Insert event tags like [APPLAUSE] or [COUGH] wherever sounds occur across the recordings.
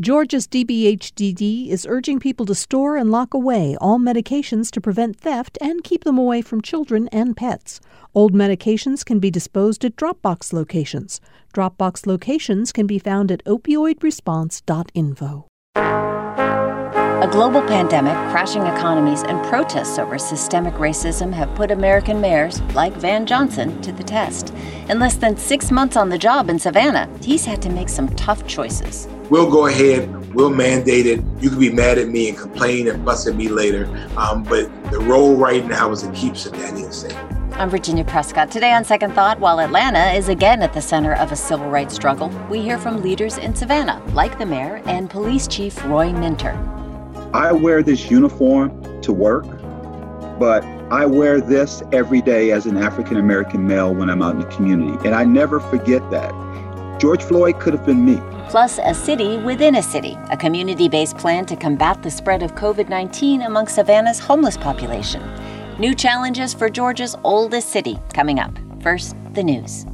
Georgia's DBHDD is urging people to store and lock away all medications to prevent theft and keep them away from children and pets. Old medications can be disposed at Dropbox locations. Dropbox locations can be found at opioidresponse.info. A global pandemic, crashing economies, and protests over systemic racism have put American mayors, like Van Johnson, to the test. In less than six months on the job in Savannah, he's had to make some tough choices. We'll go ahead, we'll mandate it. You can be mad at me and complain and fuss at me later, um, but the role right now is to keep Savannah safe. I'm Virginia Prescott. Today on Second Thought, while Atlanta is again at the center of a civil rights struggle, we hear from leaders in Savannah, like the mayor and police chief Roy Minter. I wear this uniform to work, but I wear this every day as an African American male when I'm out in the community. And I never forget that. George Floyd could have been me. Plus, a city within a city, a community based plan to combat the spread of COVID 19 among Savannah's homeless population. New challenges for Georgia's oldest city coming up. First, the news.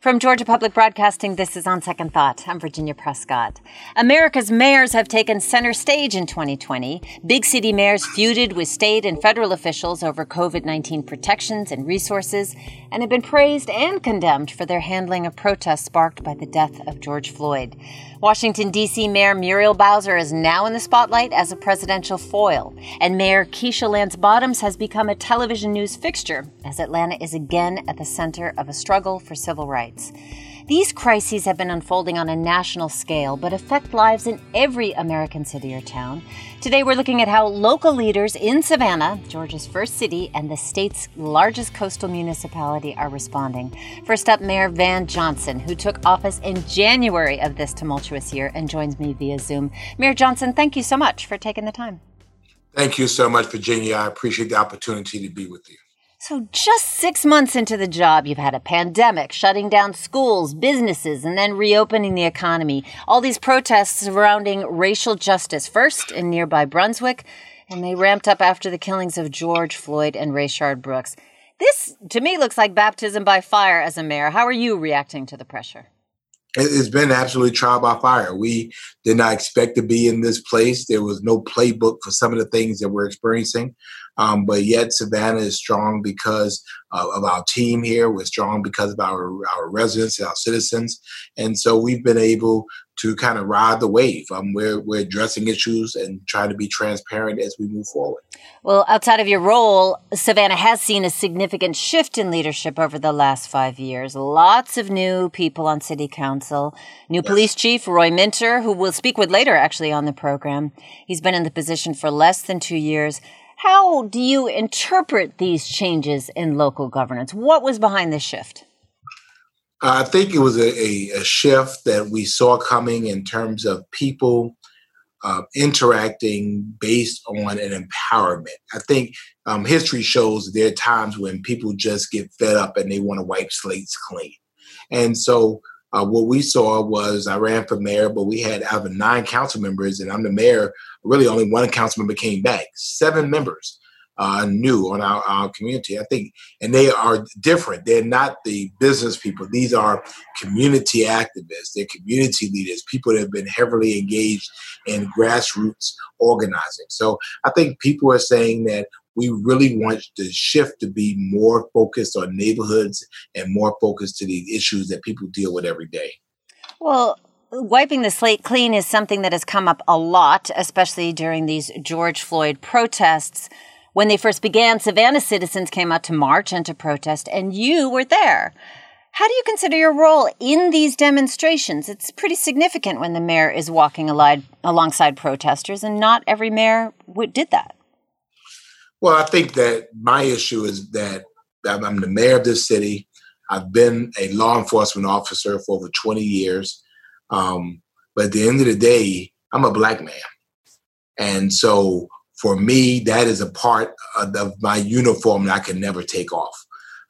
From Georgia Public Broadcasting, this is On Second Thought. I'm Virginia Prescott. America's mayors have taken center stage in 2020. Big city mayors feuded with state and federal officials over COVID 19 protections and resources and have been praised and condemned for their handling of protests sparked by the death of George Floyd. Washington, D.C. Mayor Muriel Bowser is now in the spotlight as a presidential foil, and Mayor Keisha Lance Bottoms has become a television news fixture as Atlanta is again at the center of a struggle for civil rights. These crises have been unfolding on a national scale, but affect lives in every American city or town. Today, we're looking at how local leaders in Savannah, Georgia's first city and the state's largest coastal municipality, are responding. First up, Mayor Van Johnson, who took office in January of this tumultuous year and joins me via Zoom. Mayor Johnson, thank you so much for taking the time. Thank you so much, Virginia. I appreciate the opportunity to be with you. So, just six months into the job, you've had a pandemic, shutting down schools, businesses, and then reopening the economy. All these protests surrounding racial justice, first in nearby Brunswick, and they ramped up after the killings of George Floyd and Rayshard Brooks. This, to me, looks like baptism by fire as a mayor. How are you reacting to the pressure? It's been absolutely trial by fire. We did not expect to be in this place. There was no playbook for some of the things that we're experiencing. Um, but yet, Savannah is strong because uh, of our team here. We're strong because of our, our residents, our citizens. And so we've been able to kind of ride the wave. Um, we're, we're addressing issues and trying to be transparent as we move forward. Well, outside of your role, Savannah has seen a significant shift in leadership over the last five years. Lots of new people on city council. New yes. police chief Roy Minter, who we'll speak with later actually on the program. He's been in the position for less than two years. How do you interpret these changes in local governance? What was behind this shift? I think it was a, a, a shift that we saw coming in terms of people uh, interacting based on an empowerment. I think um, history shows there are times when people just get fed up and they want to wipe slates clean. And so uh, what we saw was I ran for mayor, but we had out of nine council members, and I'm the mayor. Really, only one council member came back. Seven members uh, new on our, our community. I think, and they are different. They're not the business people. These are community activists. They're community leaders. People that have been heavily engaged in grassroots organizing. So I think people are saying that we really want the shift to be more focused on neighborhoods and more focused to the issues that people deal with every day. Well, wiping the slate clean is something that has come up a lot, especially during these George Floyd protests. When they first began, Savannah citizens came out to march and to protest, and you were there. How do you consider your role in these demonstrations? It's pretty significant when the mayor is walking alongside protesters, and not every mayor did that. Well, I think that my issue is that I'm the mayor of this city. I've been a law enforcement officer for over 20 years. Um, but at the end of the day, I'm a black man. And so for me, that is a part of, of my uniform that I can never take off.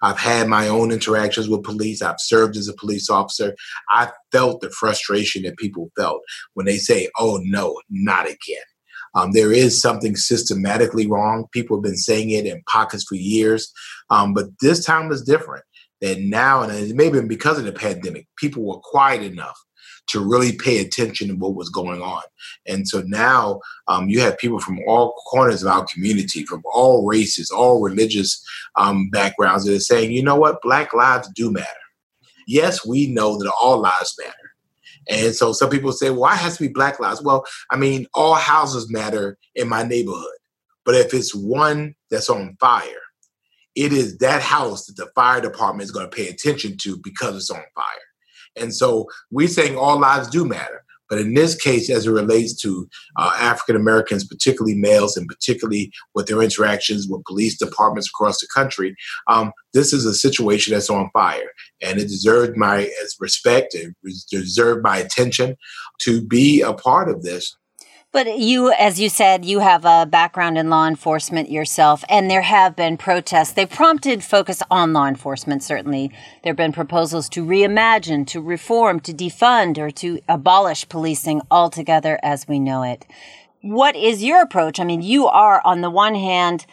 I've had my own interactions with police. I've served as a police officer. I felt the frustration that people felt when they say, oh, no, not again. Um, there is something systematically wrong. People have been saying it in pockets for years, um, but this time was different. that now, and it may have been because of the pandemic, people were quiet enough to really pay attention to what was going on. And so now um, you have people from all corners of our community, from all races, all religious um, backgrounds that are saying, you know what, Black lives do matter. Yes, we know that all lives matter. And so some people say, well, why has to be Black lives? Well, I mean, all houses matter in my neighborhood. But if it's one that's on fire, it is that house that the fire department is going to pay attention to because it's on fire. And so we're saying all lives do matter. But in this case, as it relates to uh, African Americans, particularly males, and particularly with their interactions with police departments across the country, um, this is a situation that's on fire, and it deserved my respect. It deserved my attention to be a part of this. But you, as you said, you have a background in law enforcement yourself, and there have been protests. They've prompted focus on law enforcement, certainly. There have been proposals to reimagine, to reform, to defund, or to abolish policing altogether as we know it. What is your approach? I mean, you are, on the one hand,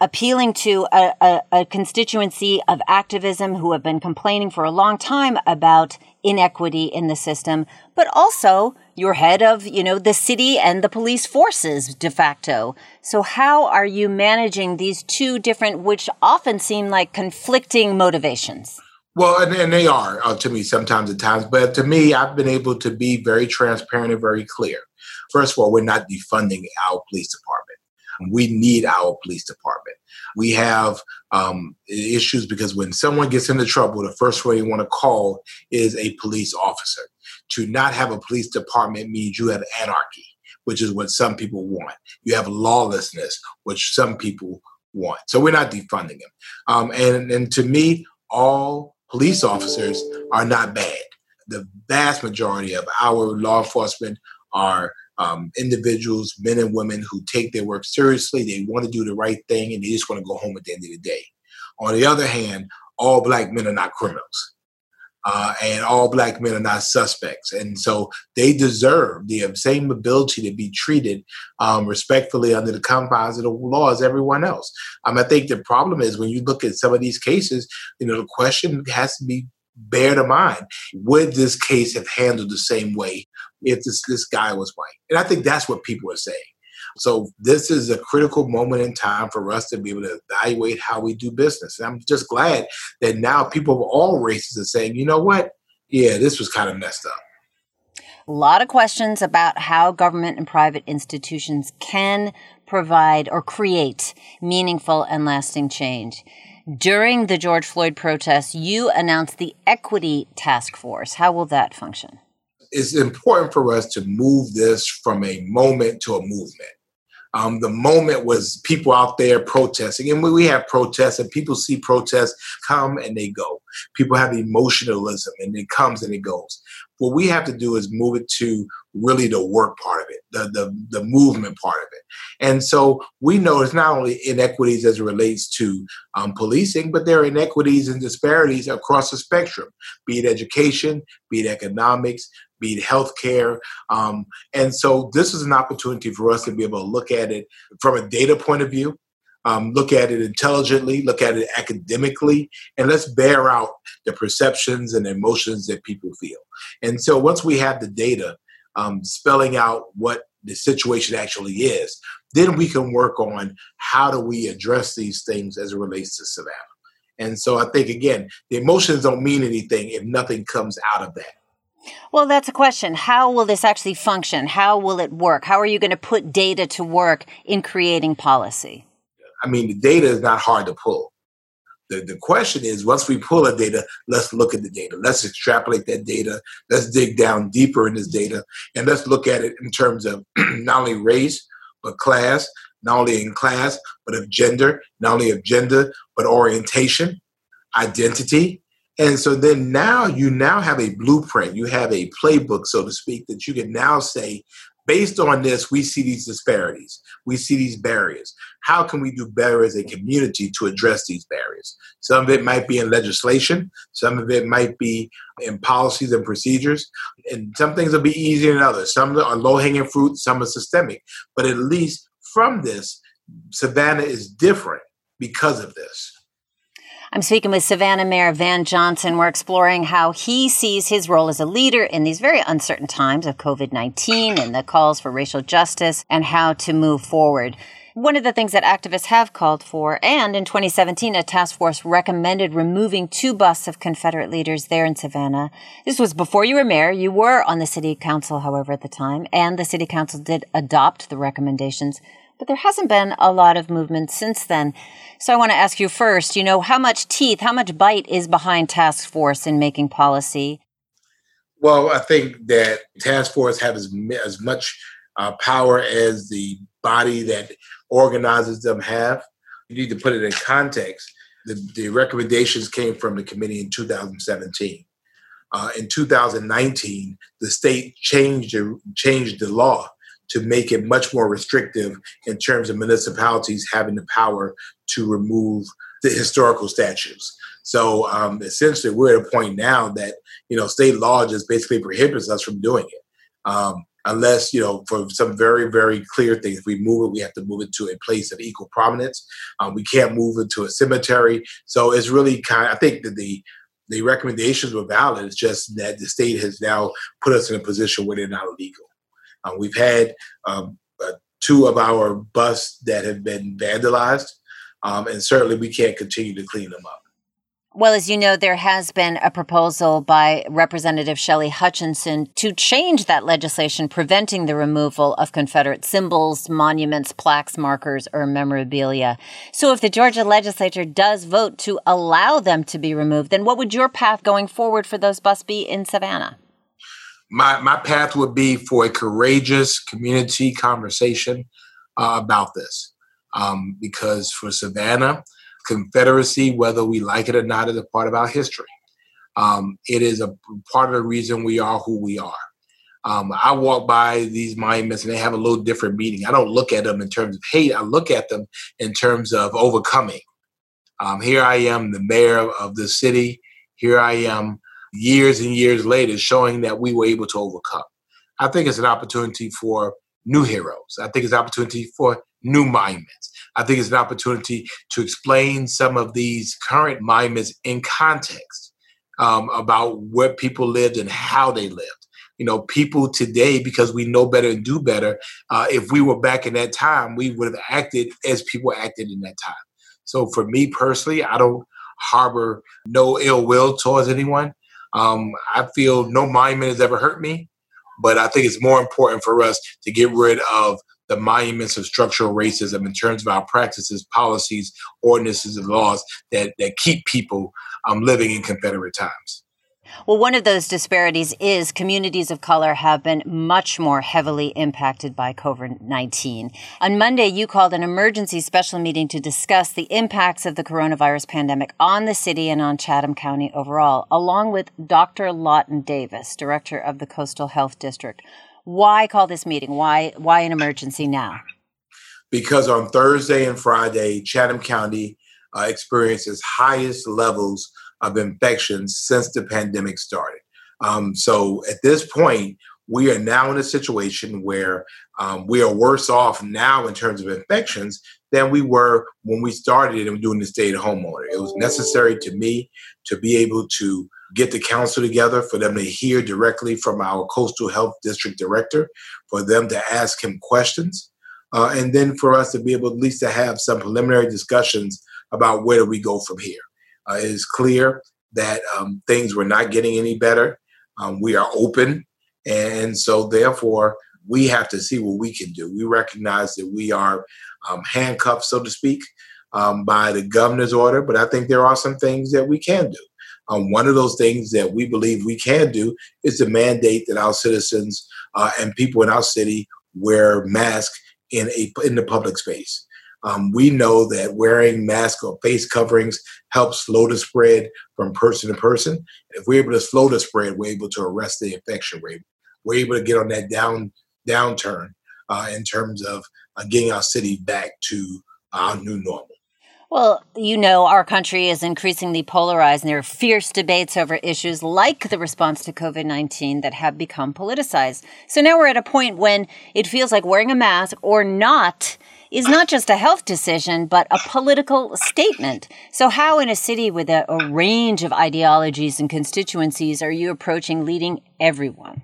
appealing to a, a, a, constituency of activism who have been complaining for a long time about inequity in the system, but also you're head of, you know, the city and the police forces de facto. So how are you managing these two different, which often seem like conflicting motivations? Well, and, and they are uh, to me sometimes at times, but to me, I've been able to be very transparent and very clear. First of all, we're not defunding our police department. We need our police department. We have um, issues because when someone gets into trouble, the first way you want to call is a police officer. To not have a police department means you have anarchy, which is what some people want. You have lawlessness, which some people want. So we're not defunding them. Um, and, and to me, all police officers are not bad. The vast majority of our law enforcement are um, individuals, men and women who take their work seriously. They want to do the right thing and they just want to go home at the end of the day. On the other hand, all black men are not criminals. Uh, and all black men are not suspects. And so they deserve the same ability to be treated um, respectfully under the confines of the law as everyone else. Um, I think the problem is when you look at some of these cases, you know, the question has to be bear to mind would this case have handled the same way if this, this guy was white? And I think that's what people are saying. So this is a critical moment in time for us to be able to evaluate how we do business. And I'm just glad that now people of all races are saying, you know what? Yeah, this was kind of messed up. A lot of questions about how government and private institutions can provide or create meaningful and lasting change. During the George Floyd protests, you announced the Equity Task Force. How will that function? It's important for us to move this from a moment to a movement. Um, the moment was people out there protesting, and we have protests, and people see protests come and they go. People have emotionalism, and it comes and it goes. What we have to do is move it to really the work part of it, the the, the movement part of it. And so we know it's not only inequities as it relates to um, policing, but there are inequities and disparities across the spectrum, be it education, be it economics, be it healthcare. Um, and so this is an opportunity for us to be able to look at it from a data point of view, um, look at it intelligently, look at it academically, and let's bear out the perceptions and emotions that people feel. And so once we have the data um, spelling out what the situation actually is, then we can work on how do we address these things as it relates to Savannah. And so I think, again, the emotions don't mean anything if nothing comes out of that. Well, that's a question. How will this actually function? How will it work? How are you going to put data to work in creating policy? I mean, the data is not hard to pull. The, the question is once we pull the data, let's look at the data. Let's extrapolate that data. Let's dig down deeper in this data and let's look at it in terms of [CLEARS THROAT] not only race, but class, not only in class, but of gender, not only of gender, but orientation, identity, and so then now you now have a blueprint, you have a playbook, so to speak, that you can now say, based on this, we see these disparities, we see these barriers. How can we do better as a community to address these barriers? Some of it might be in legislation, some of it might be in policies and procedures, and some things will be easier than others. Some are low hanging fruit, some are systemic. But at least from this, Savannah is different because of this. I'm speaking with Savannah Mayor Van Johnson. We're exploring how he sees his role as a leader in these very uncertain times of COVID 19 and the calls for racial justice and how to move forward. One of the things that activists have called for, and in 2017, a task force recommended removing two busts of Confederate leaders there in Savannah. This was before you were mayor. You were on the city council, however, at the time, and the city council did adopt the recommendations but there hasn't been a lot of movement since then. So I want to ask you first, you know, how much teeth, how much bite is behind task force in making policy? Well, I think that task force have as, as much uh, power as the body that organizes them have. You need to put it in context. The, the recommendations came from the committee in 2017. Uh, in 2019, the state changed changed the law to make it much more restrictive in terms of municipalities having the power to remove the historical statues. So um, essentially, we're at a point now that you know state law just basically prohibits us from doing it, um, unless you know for some very very clear things. If we move it, we have to move it to a place of equal prominence. Um, we can't move it to a cemetery. So it's really kind. Of, I think that the the recommendations were valid. It's just that the state has now put us in a position where they're not illegal. Uh, we've had um, uh, two of our buses that have been vandalized, um, and certainly we can't continue to clean them up. Well, as you know, there has been a proposal by Representative Shelly Hutchinson to change that legislation preventing the removal of Confederate symbols, monuments, plaques, markers, or memorabilia. So, if the Georgia legislature does vote to allow them to be removed, then what would your path going forward for those busts be in Savannah? My my path would be for a courageous community conversation uh, about this, um, because for Savannah, Confederacy, whether we like it or not, is a part of our history. Um, it is a part of the reason we are who we are. Um, I walk by these monuments and they have a little different meaning. I don't look at them in terms of hate. I look at them in terms of overcoming. Um, here I am, the mayor of the city. Here I am, years and years later showing that we were able to overcome. I think it's an opportunity for new heroes. I think it's an opportunity for new monuments. I think it's an opportunity to explain some of these current monuments in context um, about where people lived and how they lived. You know, people today, because we know better and do better, uh, if we were back in that time, we would have acted as people acted in that time. So for me personally, I don't harbor no ill will towards anyone. Um, I feel no monument has ever hurt me, but I think it's more important for us to get rid of the monuments of structural racism in terms of our practices, policies, ordinances, and laws that, that keep people um, living in Confederate times. Well, one of those disparities is communities of color have been much more heavily impacted by COVID 19. On Monday, you called an emergency special meeting to discuss the impacts of the coronavirus pandemic on the city and on Chatham County overall, along with Dr. Lawton Davis, director of the Coastal Health District. Why call this meeting? Why, why an emergency now? Because on Thursday and Friday, Chatham County uh, highest levels of infections since the pandemic started. Um, so at this point, we are now in a situation where um, we are worse off now in terms of infections than we were when we started and doing the stay at home order. It was necessary to me to be able to get the council together for them to hear directly from our coastal health district director, for them to ask him questions, uh, and then for us to be able at least to have some preliminary discussions about where do we go from here. Uh, it is clear that um, things were not getting any better. Um, we are open. And so, therefore, we have to see what we can do. We recognize that we are um, handcuffed, so to speak, um, by the governor's order, but I think there are some things that we can do. Um, one of those things that we believe we can do is to mandate that our citizens uh, and people in our city wear masks in a in the public space. Um, we know that wearing masks or face coverings helps slow the spread from person to person. If we're able to slow the spread, we're able to arrest the infection rate. We're able to get on that down downturn uh, in terms of uh, getting our city back to our new normal. Well, you know, our country is increasingly polarized, and there are fierce debates over issues like the response to COVID 19 that have become politicized. So now we're at a point when it feels like wearing a mask or not is not just a health decision, but a political statement. So, how in a city with a, a range of ideologies and constituencies are you approaching leading everyone?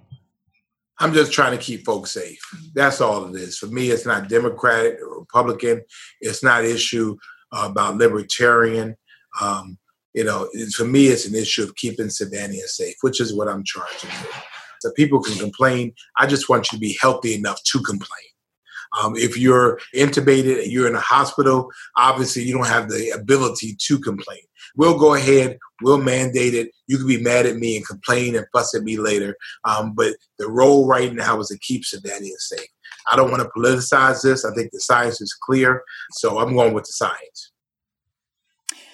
I'm just trying to keep folks safe. That's all it is. For me, it's not Democratic or Republican. It's not issue uh, about libertarian. Um, you know, for me, it's an issue of keeping Savannah safe, which is what I'm charged with. So people can complain. I just want you to be healthy enough to complain. Um, if you're intubated and you're in a hospital, obviously you don't have the ability to complain. We'll go ahead, we'll mandate it. You can be mad at me and complain and fuss at me later. Um, but the role right now is to keep Savannah safe. I don't want to politicize this. I think the science is clear. So I'm going with the science.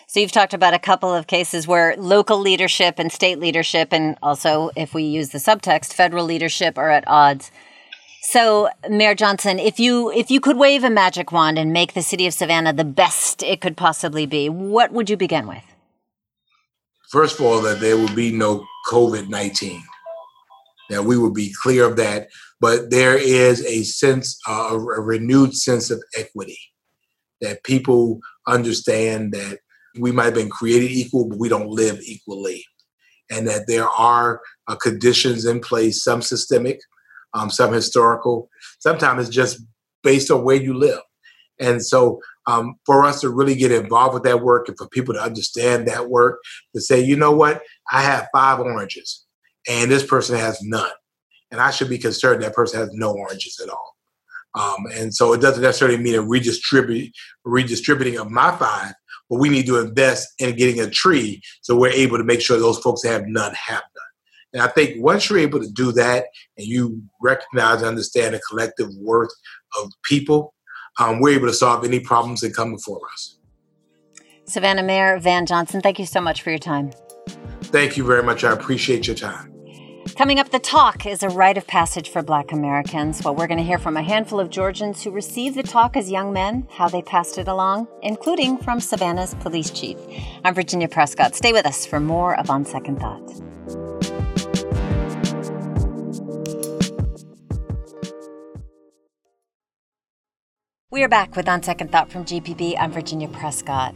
So you've talked about a couple of cases where local leadership and state leadership, and also if we use the subtext, federal leadership are at odds. So, Mayor Johnson, if you if you could wave a magic wand and make the city of Savannah the best it could possibly be, what would you begin with? First of all, that there would be no COVID nineteen. That we will be clear of that, but there is a sense, uh, a renewed sense of equity. That people understand that we might have been created equal, but we don't live equally, and that there are uh, conditions in place, some systemic, um, some historical. Sometimes it's just based on where you live. And so um, for us to really get involved with that work and for people to understand that work, to say, you know what, I have five oranges and this person has none. And I should be concerned that person has no oranges at all. Um, and so it doesn't necessarily mean a redistribute, redistributing of my five, but we need to invest in getting a tree so we're able to make sure those folks that have none have none. And I think once you're able to do that and you recognize and understand the collective worth of people, um, we're able to solve any problems that come before us. Savannah Mayor Van Johnson, thank you so much for your time. Thank you very much. I appreciate your time. Coming up, the talk is a rite of passage for Black Americans. Well, we're going to hear from a handful of Georgians who received the talk as young men, how they passed it along, including from Savannah's police chief. I'm Virginia Prescott. Stay with us for more of On Second Thought. We are back with On Second Thought from GPB. I'm Virginia Prescott.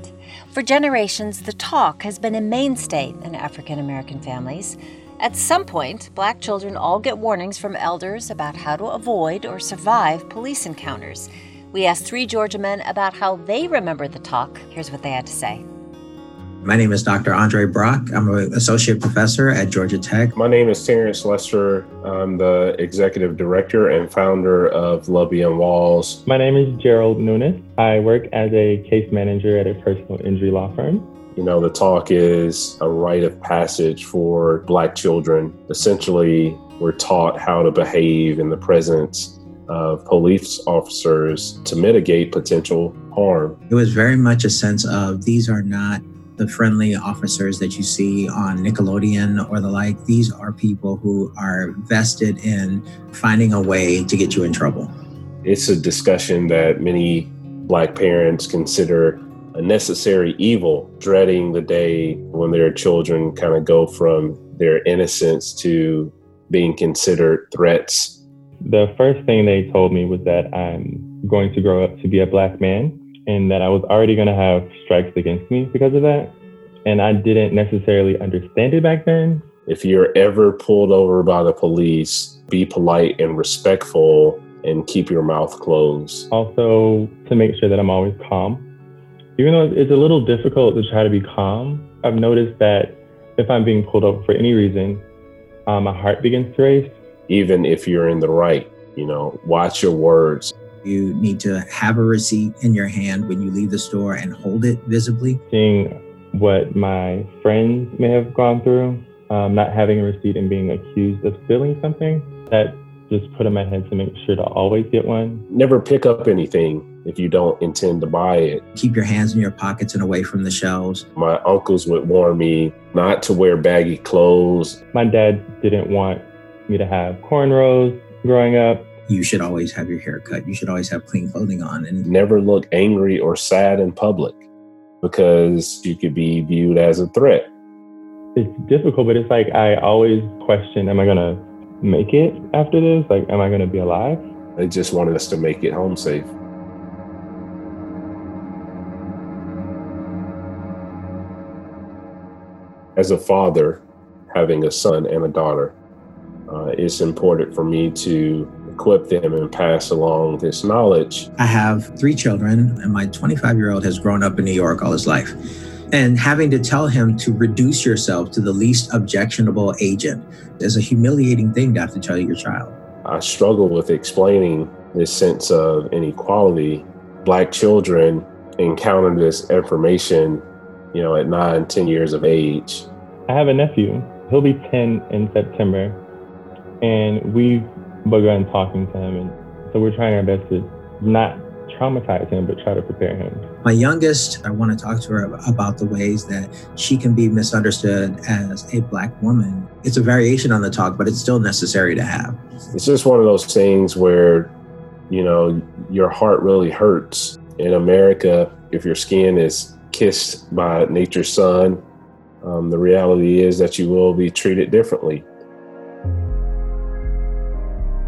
For generations, the talk has been a mainstay in African American families. At some point, black children all get warnings from elders about how to avoid or survive police encounters. We asked three Georgia men about how they remember the talk. Here's what they had to say. My name is Dr. Andre Brock. I'm an associate professor at Georgia Tech. My name is Terrence Lester. I'm the executive director and founder of Love Beyond Walls. My name is Gerald Nunes. I work as a case manager at a personal injury law firm. You know, the talk is a rite of passage for Black children. Essentially, we're taught how to behave in the presence of police officers to mitigate potential harm. It was very much a sense of these are not the friendly officers that you see on Nickelodeon or the like. These are people who are vested in finding a way to get you in trouble. It's a discussion that many Black parents consider a necessary evil, dreading the day when their children kind of go from their innocence to being considered threats. The first thing they told me was that I'm going to grow up to be a Black man and that I was already going to have strikes against me because of that. And I didn't necessarily understand it back then. If you're ever pulled over by the police, be polite and respectful and keep your mouth closed. Also, to make sure that I'm always calm. Even though it's a little difficult to try to be calm, I've noticed that if I'm being pulled over for any reason, um, my heart begins to race. Even if you're in the right, you know, watch your words. You need to have a receipt in your hand when you leave the store and hold it visibly. Seeing what my friends may have gone through, um, not having a receipt and being accused of stealing something, that just put in my head to make sure to always get one. Never pick up anything if you don't intend to buy it. Keep your hands in your pockets and away from the shelves. My uncles would warn me not to wear baggy clothes. My dad didn't want me to have cornrows growing up you should always have your hair cut. You should always have clean clothing on and never look angry or sad in public because you could be viewed as a threat. It's difficult, but it's like I always question am I going to make it after this? Like, am I going to be alive? They just wanted us to make it home safe. As a father, having a son and a daughter, uh, it's important for me to equip them and pass along this knowledge. I have three children, and my 25 year old has grown up in New York all his life. And having to tell him to reduce yourself to the least objectionable agent is a humiliating thing to have to tell your child. I struggle with explaining this sense of inequality. Black children encounter this information, you know, at nine, 10 years of age. I have a nephew. He'll be 10 in September. And we've begun talking to him. And so we're trying our best to not traumatize him, but try to prepare him. My youngest, I want to talk to her about the ways that she can be misunderstood as a Black woman. It's a variation on the talk, but it's still necessary to have. It's just one of those things where, you know, your heart really hurts. In America, if your skin is kissed by nature's sun, um, the reality is that you will be treated differently.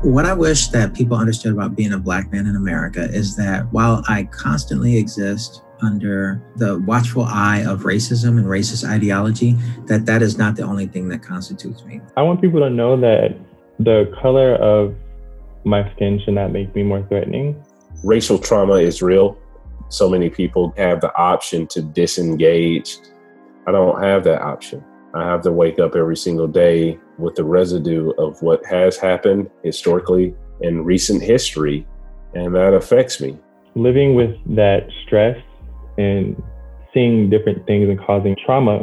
What I wish that people understood about being a black man in America is that while I constantly exist under the watchful eye of racism and racist ideology, that that is not the only thing that constitutes me. I want people to know that the color of my skin should not make me more threatening. Racial trauma is real. So many people have the option to disengage. I don't have that option. I have to wake up every single day with the residue of what has happened historically in recent history, and that affects me. Living with that stress and seeing different things and causing trauma,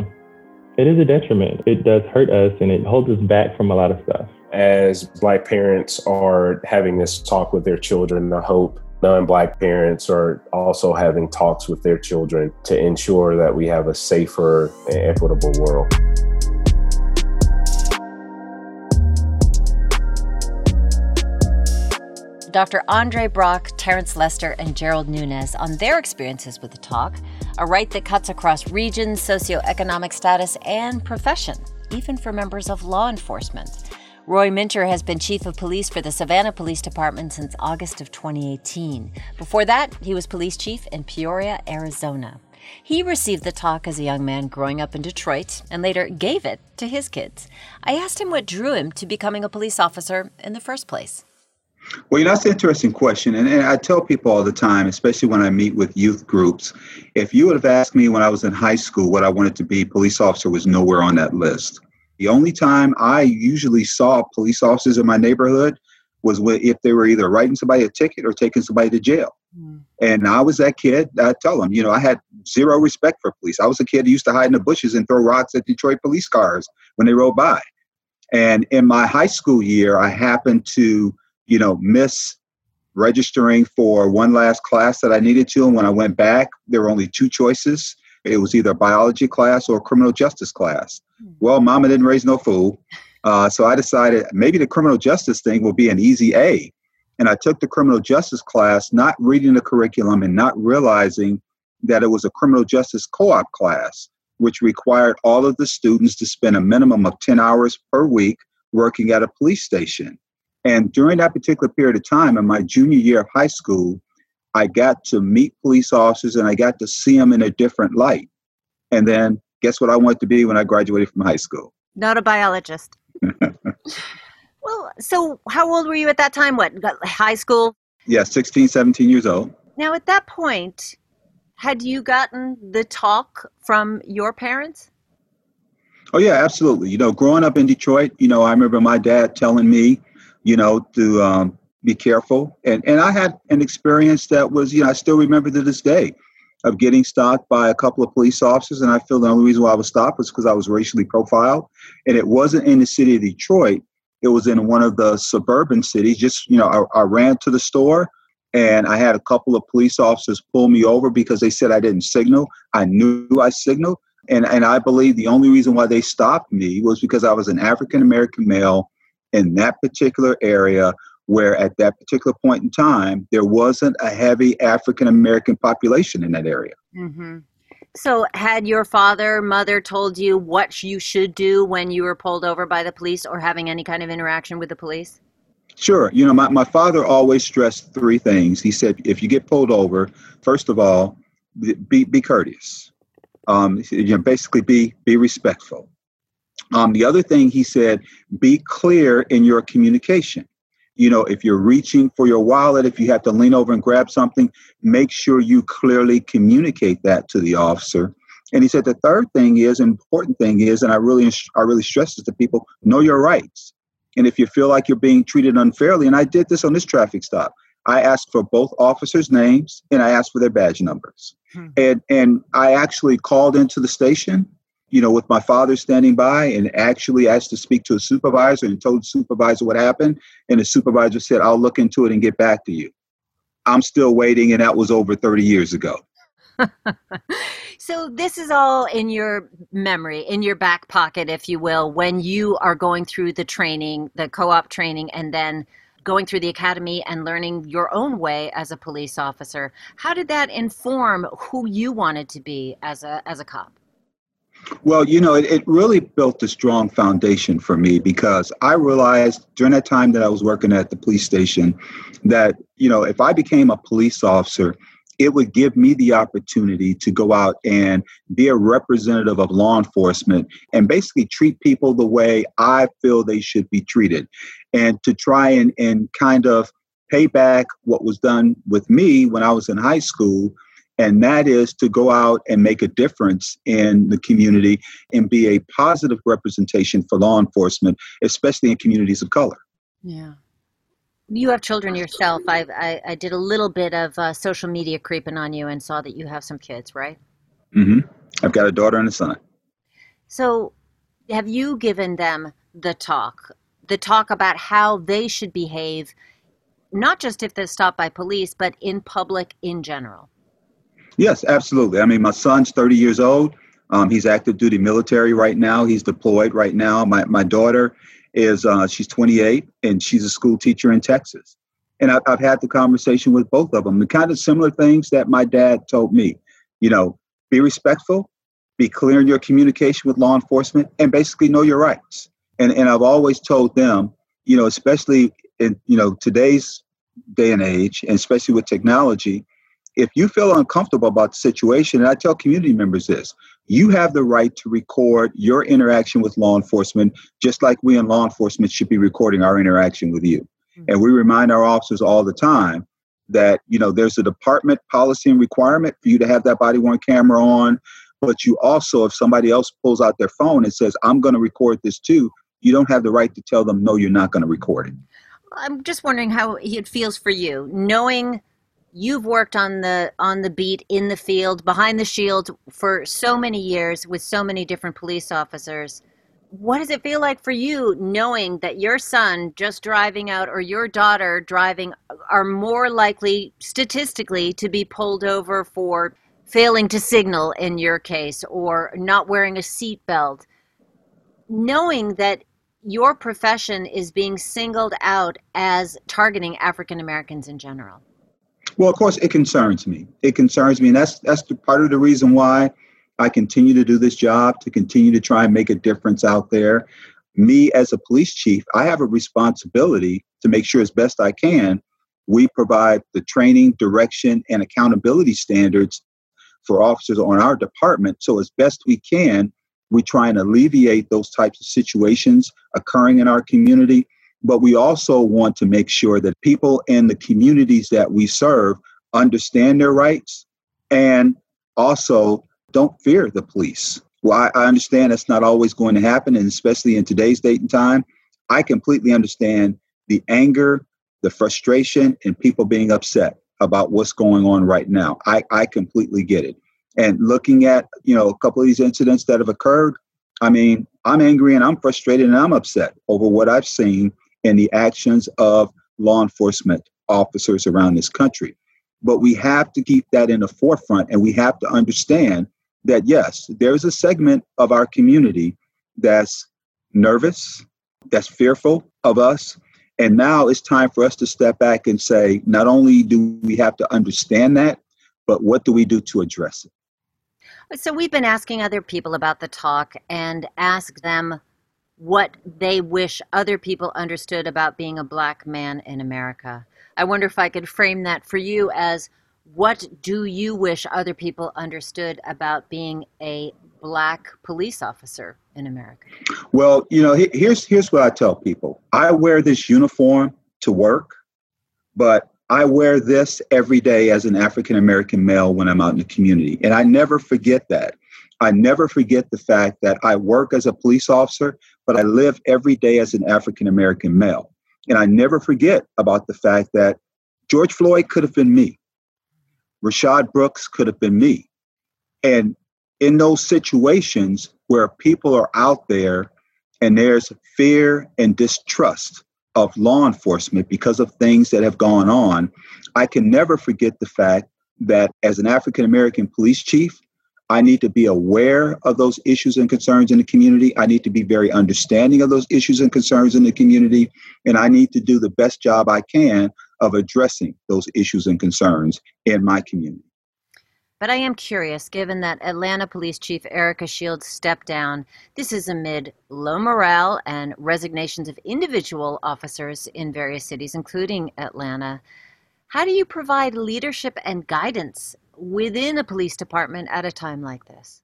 it is a detriment. It does hurt us and it holds us back from a lot of stuff. As Black parents are having this talk with their children, I hope non Black parents are also having talks with their children to ensure that we have a safer and equitable world. Dr. Andre Brock, Terrence Lester, and Gerald Nunez on their experiences with the talk, a rite that cuts across regions, socioeconomic status, and profession, even for members of law enforcement. Roy Minter has been chief of police for the Savannah Police Department since August of 2018. Before that, he was police chief in Peoria, Arizona. He received the talk as a young man growing up in Detroit and later gave it to his kids. I asked him what drew him to becoming a police officer in the first place. Well, you know, that's an interesting question. And, and I tell people all the time, especially when I meet with youth groups, if you would have asked me when I was in high school what I wanted to be, police officer was nowhere on that list. The only time I usually saw police officers in my neighborhood was if they were either writing somebody a ticket or taking somebody to jail. Mm. And I was that kid. I tell them, you know, I had zero respect for police. I was a kid who used to hide in the bushes and throw rocks at Detroit police cars when they rode by. And in my high school year, I happened to you know, miss registering for one last class that I needed to. And when I went back, there were only two choices. It was either biology class or criminal justice class. Hmm. Well, mama didn't raise no fool. Uh, so I decided maybe the criminal justice thing will be an easy A. And I took the criminal justice class, not reading the curriculum and not realizing that it was a criminal justice co op class, which required all of the students to spend a minimum of 10 hours per week working at a police station. And during that particular period of time, in my junior year of high school, I got to meet police officers and I got to see them in a different light. And then guess what I wanted to be when I graduated from high school? Not a biologist. [LAUGHS] well, so how old were you at that time? What, high school? Yeah, 16, 17 years old. Now, at that point, had you gotten the talk from your parents? Oh, yeah, absolutely. You know, growing up in Detroit, you know, I remember my dad telling me, you know, to um, be careful. And and I had an experience that was, you know, I still remember to this day of getting stopped by a couple of police officers. And I feel the only reason why I was stopped was because I was racially profiled. And it wasn't in the city of Detroit. It was in one of the suburban cities. Just, you know, I, I ran to the store and I had a couple of police officers pull me over because they said I didn't signal. I knew I signaled. And, and I believe the only reason why they stopped me was because I was an African American male in that particular area where at that particular point in time there wasn't a heavy African American population in that area. Mm-hmm. So, had your father, mother told you what you should do when you were pulled over by the police or having any kind of interaction with the police? Sure. You know, my, my father always stressed three things. He said, if you get pulled over, first of all, be, be courteous. Um, you know, basically be, be respectful. Um, the other thing he said, be clear in your communication. You know, if you're reaching for your wallet, if you have to lean over and grab something, make sure you clearly communicate that to the officer. And he said the third thing is, important thing is, and I really I really stress this to people, know your rights. And if you feel like you're being treated unfairly, and I did this on this traffic stop, I asked for both officers' names and I asked for their badge numbers. Hmm. And and I actually called into the station, you know, with my father standing by and actually asked to speak to a supervisor and told the supervisor what happened. And the supervisor said, I'll look into it and get back to you. I'm still waiting, and that was over 30 years ago. [LAUGHS] [LAUGHS] so this is all in your memory, in your back pocket, if you will, when you are going through the training, the co-op training, and then going through the academy and learning your own way as a police officer. How did that inform who you wanted to be as a as a cop? Well, you know, it, it really built a strong foundation for me because I realized during that time that I was working at the police station that, you know, if I became a police officer, it would give me the opportunity to go out and be a representative of law enforcement and basically treat people the way I feel they should be treated and to try and, and kind of pay back what was done with me when I was in high school. And that is to go out and make a difference in the community and be a positive representation for law enforcement, especially in communities of color. Yeah you have children yourself. I, I, I did a little bit of uh, social media creeping on you and saw that you have some kids, right? Mm-hmm. I've got a daughter and a son. So, have you given them the talk, the talk about how they should behave, not just if they're stopped by police, but in public in general? Yes, absolutely. I mean, my son's 30 years old. Um, he's active duty military right now. He's deployed right now. My, my daughter is uh, she's 28 and she's a school teacher in Texas. And I've, I've had the conversation with both of them, the kind of similar things that my dad told me. You know, be respectful, be clear in your communication with law enforcement, and basically know your rights. And and I've always told them, you know, especially in you know today's day and age, and especially with technology, if you feel uncomfortable about the situation, and I tell community members this, you have the right to record your interaction with law enforcement, just like we in law enforcement should be recording our interaction with you. Mm-hmm. And we remind our officers all the time that, you know, there's a department policy and requirement for you to have that body worn camera on. But you also, if somebody else pulls out their phone and says, I'm going to record this too, you don't have the right to tell them, no, you're not going to record it. I'm just wondering how it feels for you, knowing you've worked on the on the beat in the field behind the shield for so many years with so many different police officers. What does it feel like for you knowing that your son just driving out or your daughter driving are more likely statistically to be pulled over for failing to signal in your case or not wearing a seatbelt knowing that your profession is being singled out as targeting African Americans in general well, of course, it concerns me. It concerns me, and that's that's the, part of the reason why I continue to do this job to continue to try and make a difference out there. Me as a police chief, I have a responsibility to make sure as best I can we provide the training, direction, and accountability standards for officers on our department. So as best we can, we try and alleviate those types of situations occurring in our community but we also want to make sure that people in the communities that we serve understand their rights and also don't fear the police. Well, I, I understand that's not always going to happen, and especially in today's date and time, I completely understand the anger, the frustration, and people being upset about what's going on right now. I, I completely get it. And looking at, you know, a couple of these incidents that have occurred, I mean, I'm angry and I'm frustrated and I'm upset over what I've seen and the actions of law enforcement officers around this country. But we have to keep that in the forefront and we have to understand that, yes, there's a segment of our community that's nervous, that's fearful of us. And now it's time for us to step back and say, not only do we have to understand that, but what do we do to address it? So we've been asking other people about the talk and ask them what they wish other people understood about being a black man in America. I wonder if I could frame that for you as what do you wish other people understood about being a black police officer in America? Well, you know, here's here's what I tell people. I wear this uniform to work, but I wear this every day as an African American male when I'm out in the community. And I never forget that. I never forget the fact that I work as a police officer, but I live every day as an African American male. And I never forget about the fact that George Floyd could have been me. Rayshard Brooks could have been me. And in those situations where people are out there and there's fear and distrust of law enforcement because of things that have gone on, I can never forget the fact that as an African American police chief, I need to be aware of those issues and concerns in the community. I need to be very understanding of those issues and concerns in the community. And I need to do the best job I can of addressing those issues and concerns in my community. But I am curious, given that Atlanta Police Chief Erika Shields stepped down, this is amid low morale and resignations of individual officers in various cities, including Atlanta. How do you provide leadership and guidance within a police department at a time like this?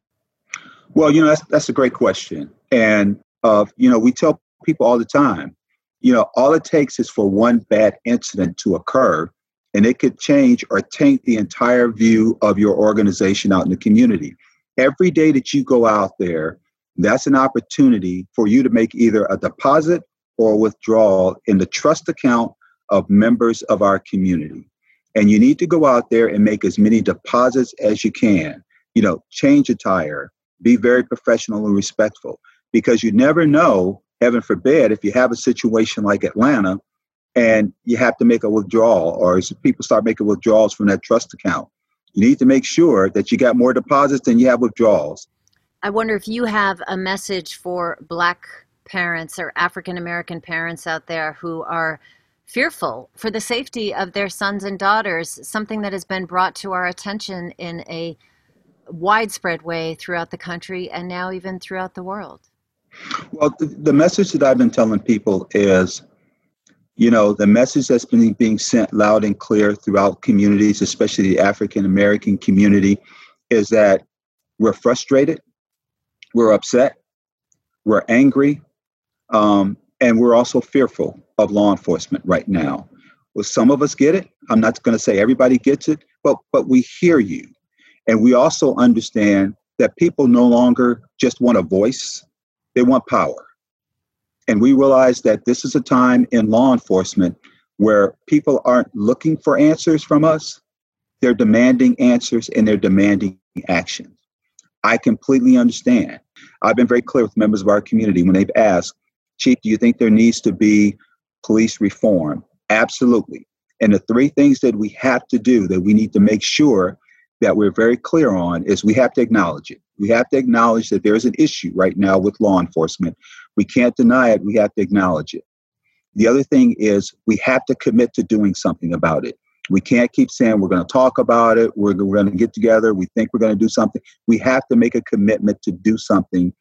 Well, you know, that's, that's a great question. And, uh, you know, we tell people all the time, you know, all it takes is for one bad incident to occur and it could change or taint the entire view of your organization out in the community. Every day that you go out there, that's an opportunity for you to make either a deposit or a withdrawal in the trust account of members of our community. And you need to go out there and make as many deposits as you can. You know, change a tire, be very professional and respectful, because you never know, heaven forbid, if you have a situation like Atlanta and you have to make a withdrawal or people start making withdrawals from that trust account. You need to make sure that you got more deposits than you have withdrawals. I wonder if you have a message for Black parents or African American parents out there who are fearful for the safety of their sons and daughters, something that has been brought to our attention in a widespread way throughout the country and now even throughout the world. Well, the message that I've been telling people is you know, the message that's been being sent loud and clear throughout communities, especially the African American community, is that we're frustrated, we're upset, we're angry, um, and we're also fearful of law enforcement right now. Well, some of us get it. I'm not going to say everybody gets it, but but we hear you, and we also understand that people no longer just want a voice; they want power. And we realize that this is a time in law enforcement where people aren't looking for answers from us, they're demanding answers and they're demanding action. I completely understand. I've been very clear with members of our community when they've asked, Chief, do you think there needs to be police reform? Absolutely. And the three things that we have to do that we need to make sure that we're very clear on is we have to acknowledge it. We have to acknowledge that there's an issue right now with law enforcement. We can't deny it, we have to acknowledge it. The other thing is we have to commit to doing something about it. We can't keep saying we're going to talk about it, we're, we're going to get together, we think we're going to do something. We have to make a commitment to do something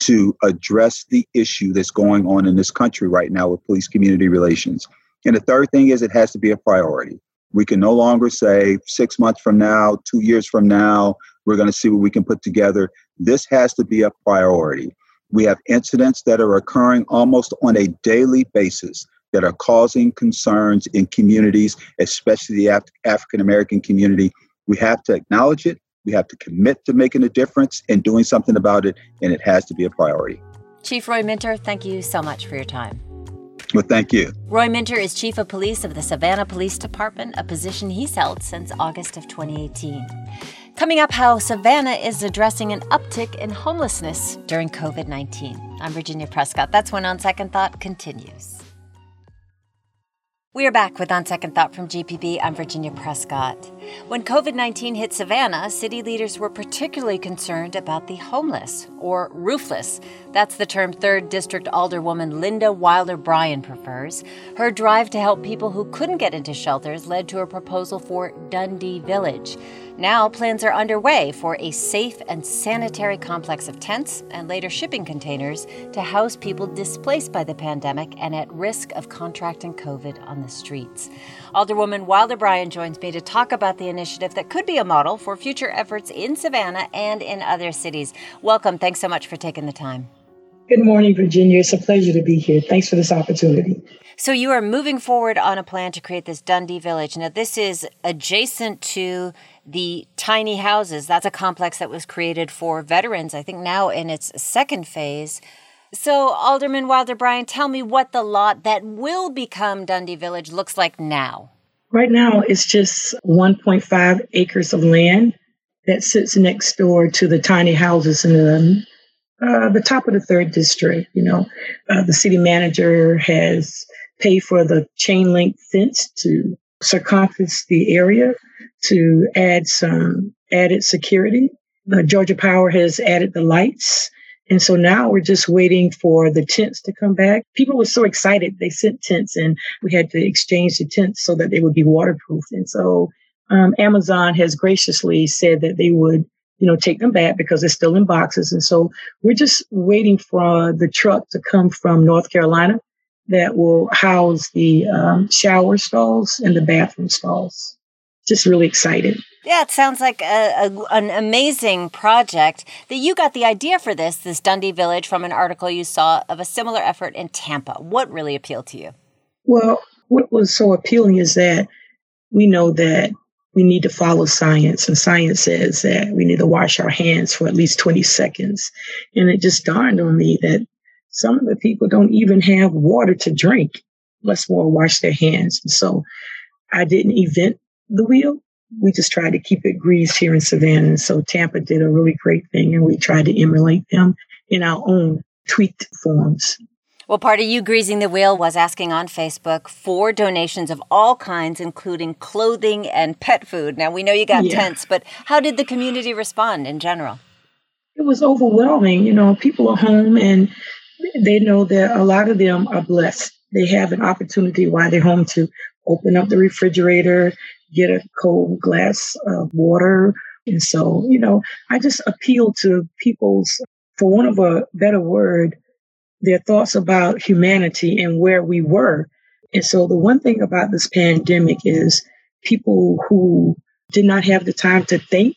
to address the issue that's going on in this country right now with police community relations. And the third thing is it has to be a priority. We can no longer say six months from now, two years from now, we're going to see what we can put together. This has to be a priority. We have incidents that are occurring almost on a daily basis that are causing concerns in communities, especially the Af- African American community. We have to acknowledge it. We have to commit to making a difference and doing something about it, and it has to be a priority. Chief Roy Minter, thank you so much for your time. Well, thank you. Roy Minter is Chief of Police of the Savannah Police Department, a position he's held since August of 2018. Coming up, how Savannah is addressing an uptick in homelessness during COVID 19. I'm Virginia Prescott. That's when On Second Thought continues. We are back with On Second Thought from GPB. I'm Virginia Prescott. When COVID 19 hit Savannah, city leaders were particularly concerned about the homeless, or roofless. That's the term 3rd District Alderwoman Linda Wilder Bryan prefers. Her drive to help people who couldn't get into shelters led to a proposal for Dundee Village. Now, plans are underway for a safe and sanitary complex of tents and later shipping containers to house people displaced by the pandemic and at risk of contracting COVID on the streets. Alderwoman Wilder Bryan joins me to talk about the initiative that could be a model for future efforts in Savannah and in other cities. Welcome. Thanks so much for taking the time. Good morning, Virginia. It's a pleasure to be here. Thanks for this opportunity. So, you are moving forward on a plan to create this Dundee Village. Now, this is adjacent to the tiny houses. That's a complex that was created for veterans, I think now in its second phase. So, Alderman Wilder Bryan, tell me what the lot that will become Dundee Village looks like now. Right now, it's just 1.5 acres of land that sits next door to the tiny houses in the uh, the top of the third district. You know, uh, the city manager has paid for the chain link fence to circumference the area to add some added security. Uh, Georgia Power has added the lights. And so now we're just waiting for the tents to come back. People were so excited. They sent tents and we had to exchange the tents so that they would be waterproof. And so um, Amazon has graciously said that they would you know, take them back because they're still in boxes. And so we're just waiting for the truck to come from North Carolina that will house the um, shower stalls and the bathroom stalls. Just really excited. Yeah, it sounds like a, a, an amazing project that you got the idea for this, this Dundee Village, from an article you saw of a similar effort in Tampa. What really appealed to you? Well, what was so appealing is that we know that we need to follow science. And science says that we need to wash our hands for at least 20 seconds. And it just dawned on me that some of the people don't even have water to drink, less more wash their hands. And so I didn't invent the wheel. We just tried to keep it greased here in Savannah. And so Tampa did a really great thing and we tried to emulate them in our own tweaked forms. Well, part of you greasing the wheel was asking on Facebook for donations of all kinds, including clothing and pet food. Now, we know you got yeah. tents, but how did the community respond in general? It was overwhelming. You know, people are home and they know that a lot of them are blessed. They have an opportunity while they're home to open up the refrigerator, get a cold glass of water. And so, you know, I just appeal to people's, for one of a better word, their thoughts about humanity and where we were. And so the one thing about this pandemic is people who did not have the time to think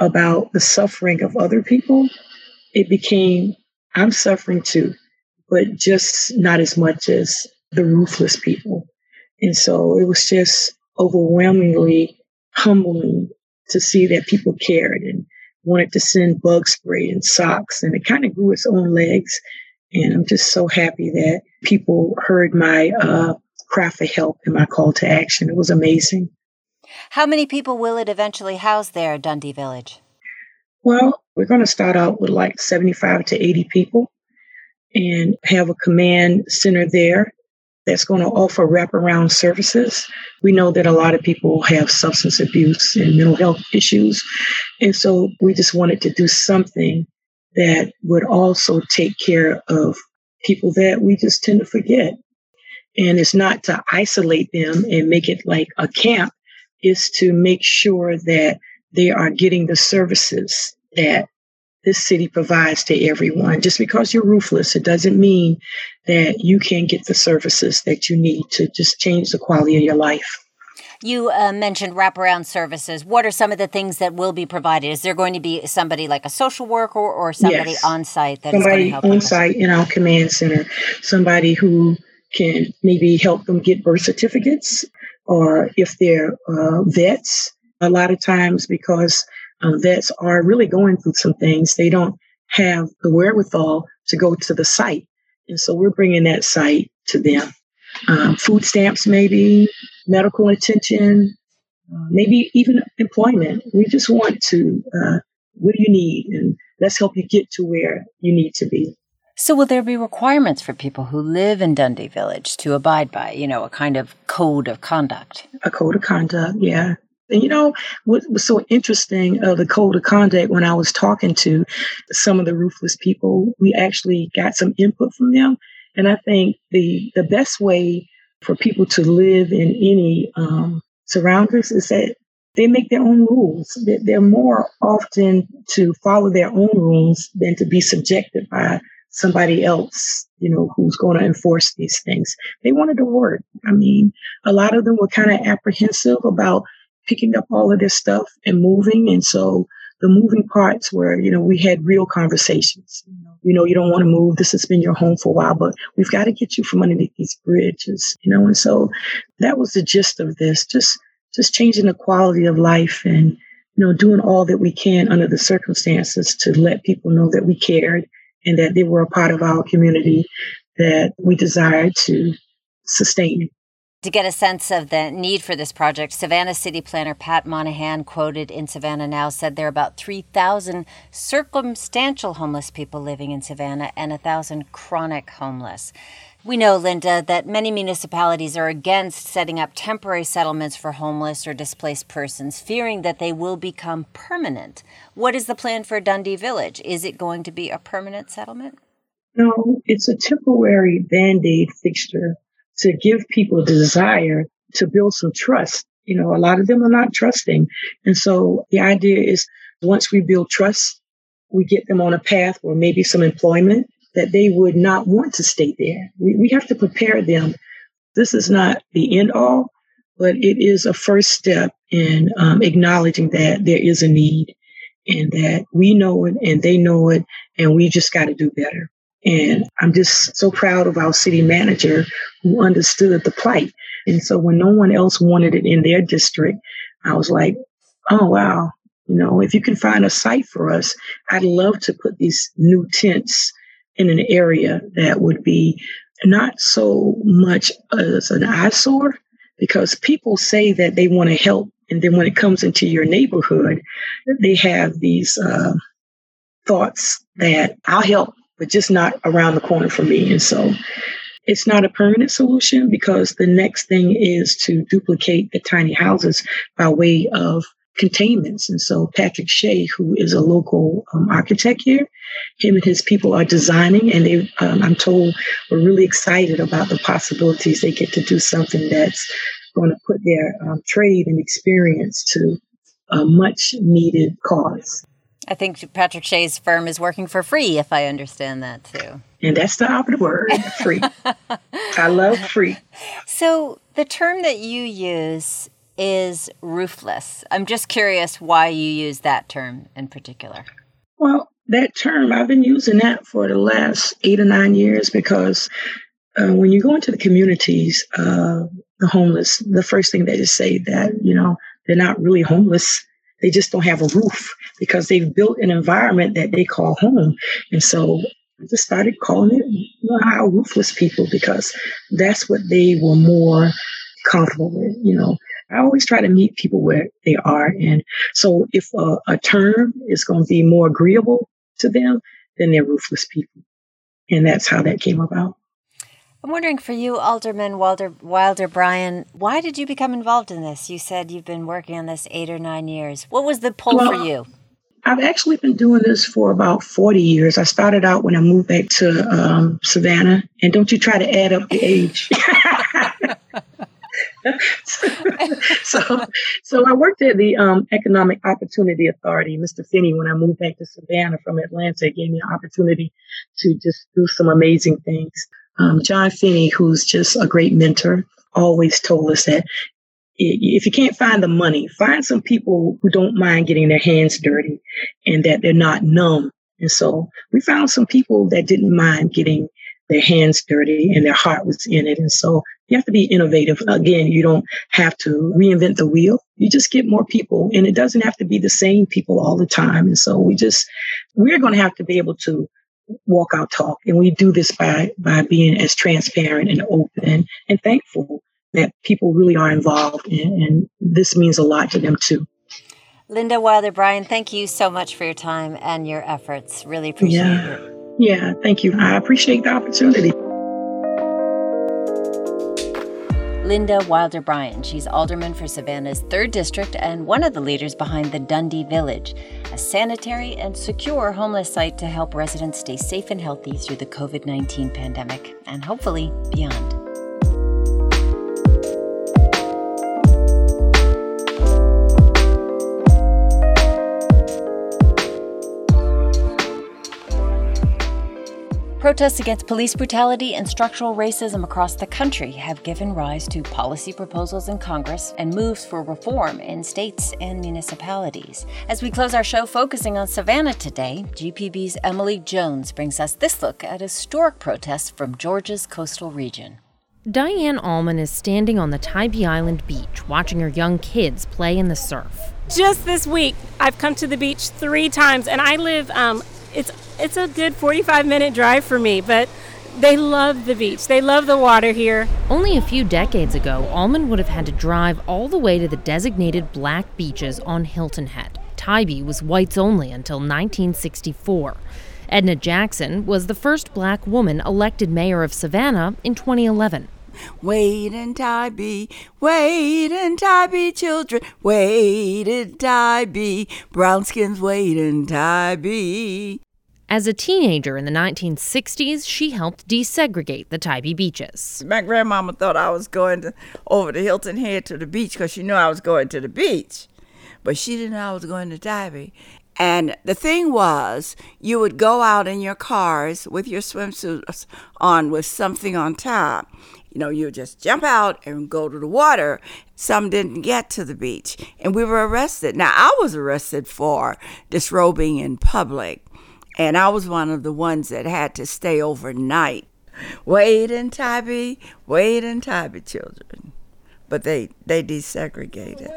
about the suffering of other people, it became, I'm suffering too, but just not as much as the roofless people. And so it was just overwhelmingly humbling to see that people cared and wanted to send bug spray and socks. And it kind of grew its own legs and I'm just so happy that people heard my uh, cry for help and my call to action. It was amazing. How many people will it eventually house there Dundee Village? Well, we're going to start out with like 75 to 80 people and have a command center there that's going to offer wraparound services. We know that a lot of people have substance abuse and mental health issues. And so we just wanted to do something that would also take care of people that we just tend to forget. And it's not to isolate them and make it like a camp, it's to make sure that they are getting the services that this city provides to everyone. Just because you're roofless, it doesn't mean that you can't get the services that you need to just change the quality of your life. You uh, mentioned wraparound services. What are some of the things that will be provided? Is there going to be somebody like a social worker or somebody yes. on site that somebody on site in our command center, somebody who can maybe help them get birth certificates, or if they're uh, vets. A lot of times, because um, vets are really going through some things, they don't have the wherewithal to go to the site, and so we're bringing that site to them. Um, food stamps, maybe medical attention, uh, maybe even employment. We just want to, uh, what do you need? And let's help you get to where you need to be. So, will there be requirements for people who live in Dundee Village to abide by, you know, a kind of code of conduct? A code of conduct, yeah. And you know what was so interesting of uh, the code of conduct when I was talking to some of the roofless people, we actually got some input from them. And I think the the best way for people to live in any um, surroundings is that they make their own rules. They're more often to follow their own rules than to be subjected by somebody else, you know, who's going to enforce these things. They wanted to work. I mean, a lot of them were kind of apprehensive about picking up all of this stuff and moving. And so the moving parts where, you know, we had real conversations. You know, you don't want to move. This has been your home for a while, but we've got to get you from underneath these bridges, you know, and so that was the gist of this. Just just changing the quality of life and, you know, doing all that we can under the circumstances to let people know that we cared and that they were a part of our community that we desired to sustain. To get a sense of the need for this project, Savannah City Planner Pat Monahan, quoted in Savannah Now, said there are about 3,000 circumstantial homeless people living in Savannah and 1,000 chronic homeless. We know, Linda, that many municipalities are against setting up temporary settlements for homeless or displaced persons, fearing that they will become permanent. What is the plan for Dundee Village? Is it going to be a permanent settlement? No, it's a temporary band aid fixture to give people desire to build some trust. You know, a lot of them are not trusting. And so the idea is once we build trust, we get them on a path or maybe some employment that they would not want to stay there. We, we have to prepare them. This is not the end all, but it is a first step in um, acknowledging that there is a need and that we know it and they know it, and we just got to do better. And I'm just so proud of our city manager who understood the plight. And so when no one else wanted it in their district, I was like, oh, wow. You know, if you can find a site for us, I'd love to put these new tents in an area that would be not so much as an eyesore because people say that they want to help. And then when it comes into your neighborhood, they have these uh, thoughts that I'll help but just not around the corner for me. And so it's not a permanent solution because the next thing is to duplicate the tiny houses by way of containments. And so Patrick Shay, who is a local um, architect here, him and his people are designing, and they, um, I'm told, are really excited about the possibilities. They get to do something that's going to put their um, trade and experience to a much needed cause. I think Patrick Shay's firm is working for free, if I understand that too. And that's the operative word free. [LAUGHS] I love free. So, the term that you use is roofless. I'm just curious why you use that term in particular. Well, that term, I've been using that for the last eight or nine years because uh, when you go into the communities, uh, the homeless, the first thing they just say that, you know, they're not really homeless they just don't have a roof because they've built an environment that they call home. And so I just started calling it you roofless people because that's what they were more comfortable with. You know, I always try to meet people where they are. And so if a, a term is going to be more agreeable to them, then they're roofless people. And that's how that came about. I'm wondering for you, Alderman Wilder, Wilder Bryan, why did you become involved in this? You said you've been working on this eight or nine years. What was the pull well, for you? I've actually been doing this for about 40 years. I started out when I moved back to um, Savannah. And don't you try to add up the age. [LAUGHS] so, so I worked at the um, Economic Opportunity Authority, Mr. Finney, when I moved back to Savannah from Atlanta. It gave me an opportunity to just do some amazing things. Um, John Finney, who's just a great mentor, always told us that if you can't find the money, find some people who don't mind getting their hands dirty and that they're not numb. And so we found some people that didn't mind getting their hands dirty and their heart was in it. And so you have to be innovative. Again, you don't have to reinvent the wheel. You just get more people and it doesn't have to be the same people all the time. And so we just, we're going to have to be able to walk our talk. And we do this by, by being as transparent and open and thankful that people really are involved. And, and this means a lot to them too. Linda Wilder Bryan, thank you so much for your time and your efforts. Really appreciate yeah. it. Yeah, thank you. I appreciate the opportunity. Linda Wilder Bryan. She's alderman for Savannah's 3rd District and one of the leaders behind the Dundee Village, a sanitary and secure homeless site to help residents stay safe and healthy through the COVID 19 pandemic and hopefully beyond. Protests against police brutality and structural racism across the country have given rise to policy proposals in Congress and moves for reform in states and municipalities. As we close our show focusing on Savannah today, GPB's Emily Jones brings us this look at historic protests from Georgia's coastal region. Diane Allman is standing on the Tybee Island beach watching her young kids play in the surf. Just this week, I've come to the beach three times, and I live, um, it's, it's a good 45 minute drive for me, but they love the beach. They love the water here. Only a few decades ago, Allman would have had to drive all the way to the designated black beaches on Hilton Head. Tybee was whites only until 1964. Edna Jackson was the first black woman elected mayor of Savannah in 2011. Wait and Tybee, wait and Tybee, children, wait and Tybee, brown skins wait and Tybee. As a teenager in the 1960s, she helped desegregate the Tybee beaches. My grandmama thought I was going to, over to Hilton Head to the beach because she knew I was going to the beach. But she didn't know I was going to Tybee. And the thing was, you would go out in your cars with your swimsuits on with something on top. You know, you just jump out and go to the water. Some didn't get to the beach, and we were arrested. Now, I was arrested for disrobing in public, and I was one of the ones that had to stay overnight. Wait in Tybee, wait in Tybee, children. But they, they desegregated.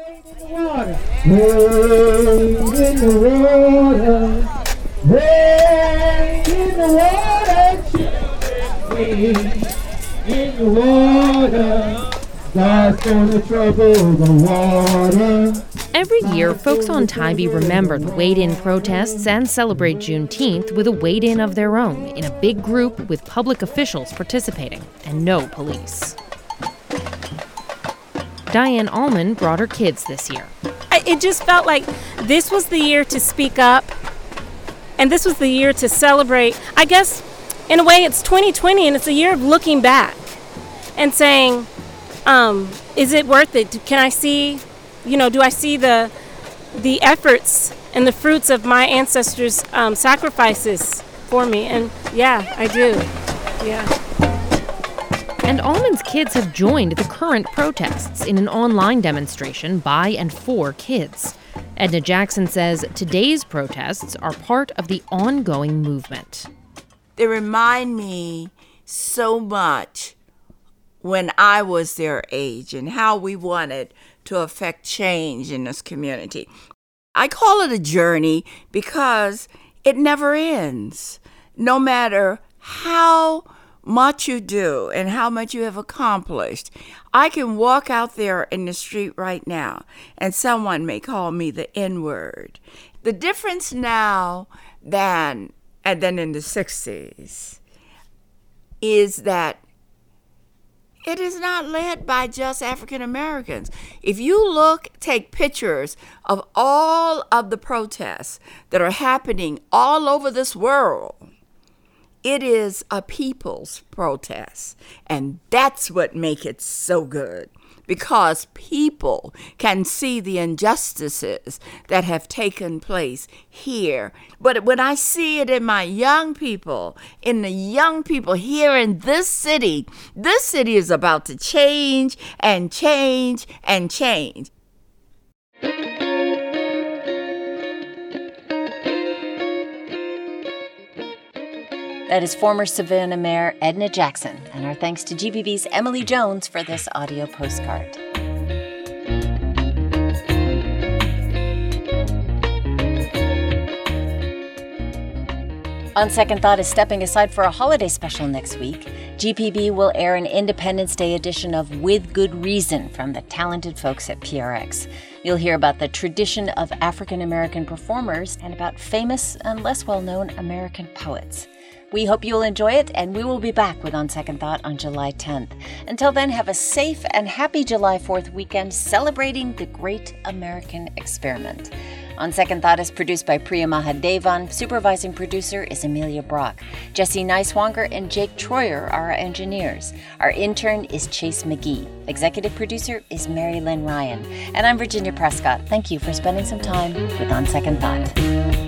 Wade in the water, wade in the water, in the water. God's gonna trouble the water. Every year, folks on Tybee remember the wade in protests and celebrate Juneteenth with a wade in of their own in a big group with public officials participating and no police. Diane Allman brought her kids this year. It just felt like this was the year to speak up and this was the year to celebrate. I guess in a way, it's 2020 and it's a year of looking back and saying, um, is it worth it? Can I see, you know, do I see the the efforts and the fruits of my ancestors' um, sacrifices for me? And yeah, I do. Yeah. And Allman's kids have joined the current protests in an online demonstration by and for kids. Edna Jackson says today's protests are part of the ongoing movement they remind me so much when I was their age and how we wanted to affect change in this community. I call it a journey because it never ends. No matter how much you do and how much you have accomplished, I can walk out there in the street right now and someone may call me the N word. The difference now than and then in the 60s is that it is not led by just African Americans. If you look, take pictures of all of the protests that are happening all over this world, it is a people's protest. And that's what makes it so good because people can see the injustices that have taken place here. But when I see it in my young people, in the young people here in this city, this city is about to change and change and change. That is former Savannah Mayor Edna Jackson, and our thanks to GPB's Emily Jones for this audio postcard. On Second Thought is stepping aside for a holiday special next week. GPB will air an Independence Day edition of With Good Reason from the talented folks at PRX. You'll hear about the tradition of African American performers and about famous and less well known American poets. We hope you'll enjoy it, and we will be back with On Second Thought on July 10th. Until then, have a safe and happy July 4th weekend celebrating the great American experiment. On Second Thought is produced by Priya Mahadevan. Supervising producer is Amelia Brock. Jesse Neiswanger and Jake Troyer are our engineers. Our intern is Chase McGee. Executive producer is Mary Lynn Ryan. And I'm Virginia Prescott. Thank you for spending some time with On Second Thought.